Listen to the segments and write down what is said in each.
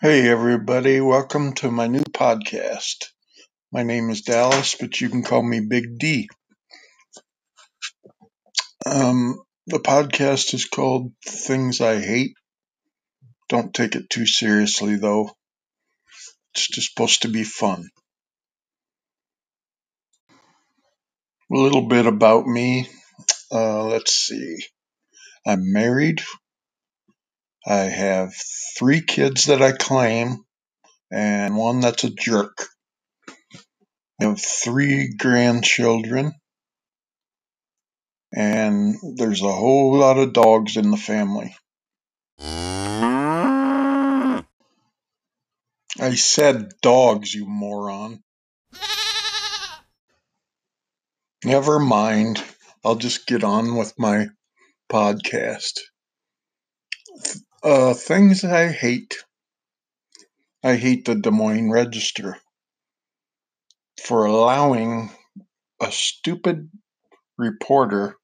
Hey, everybody, welcome to my new podcast. My name is Dallas, but you can call me Big D. Um, the podcast is called Things I Hate. Don't take it too seriously, though. It's just supposed to be fun. A little bit about me. Uh, let's see. I'm married. I have three kids that I claim, and one that's a jerk. I have three grandchildren, and there's a whole lot of dogs in the family. I said dogs, you moron. Never mind. I'll just get on with my podcast. Uh, things I hate. I hate the Des Moines Register for allowing a stupid reporter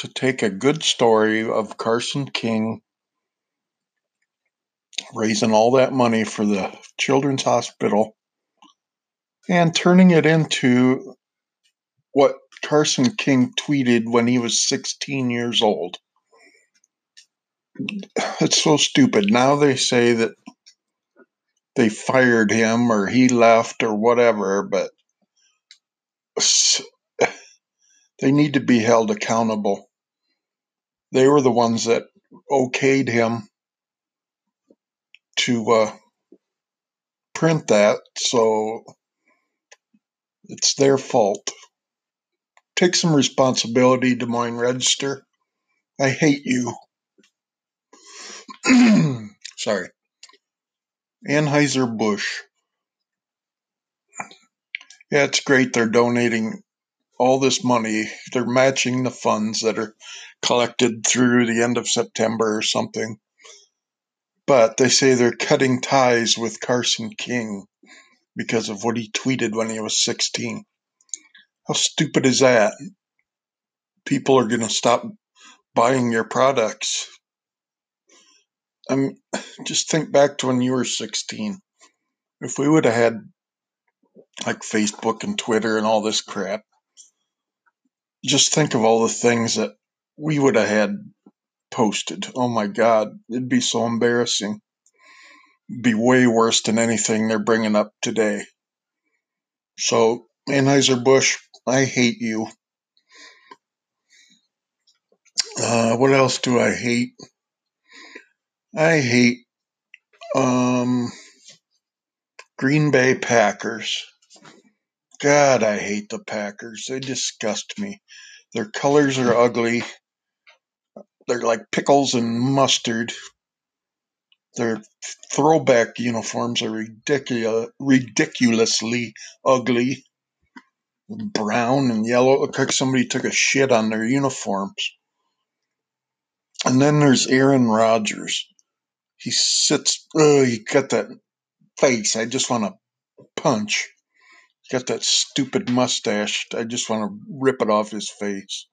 to take a good story of Carson King raising all that money for the children's hospital and turning it into what Carson King tweeted when he was 16 years old. It's so stupid. Now they say that they fired him or he left or whatever, but they need to be held accountable. They were the ones that okayed him to uh, print that, so it's their fault. Take some responsibility, Des Moines Register. I hate you. Sorry. Anheuser-Busch. Yeah, it's great they're donating all this money. They're matching the funds that are collected through the end of September or something. But they say they're cutting ties with Carson King because of what he tweeted when he was 16. How stupid is that? People are going to stop buying your products. I mean, just think back to when you were 16. If we would have had like Facebook and Twitter and all this crap, just think of all the things that we would have had posted. Oh my God, it'd be so embarrassing. Be way worse than anything they're bringing up today. So, Anheuser-Busch, I hate you. Uh, what else do I hate? I hate um, Green Bay Packers. God, I hate the Packers. They disgust me. Their colors are ugly. They're like pickles and mustard. Their throwback uniforms are ridiculous, ridiculously ugly. Brown and yellow. Look like somebody took a shit on their uniforms. And then there's Aaron Rodgers. He sits, oh, he got that face. I just want to punch. He got that stupid mustache. I just want to rip it off his face.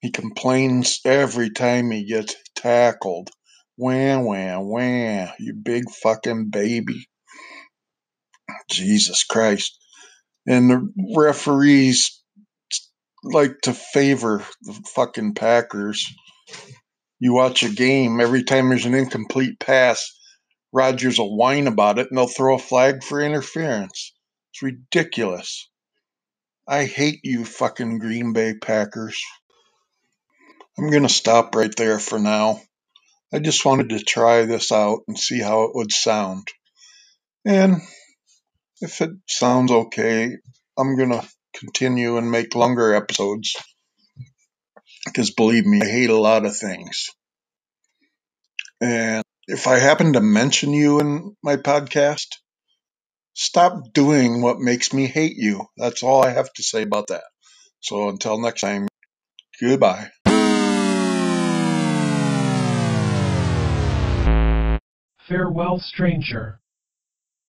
He complains every time he gets tackled. Wah, wah, wah, you big fucking baby. Jesus Christ. And the referees like to favor the fucking Packers. You watch a game, every time there's an incomplete pass, Rodgers will whine about it and they'll throw a flag for interference. It's ridiculous. I hate you fucking Green Bay Packers. I'm going to stop right there for now. I just wanted to try this out and see how it would sound. And if it sounds okay, I'm going to continue and make longer episodes. Because believe me, I hate a lot of things. And if I happen to mention you in my podcast, stop doing what makes me hate you. That's all I have to say about that. So until next time, goodbye. Farewell, stranger.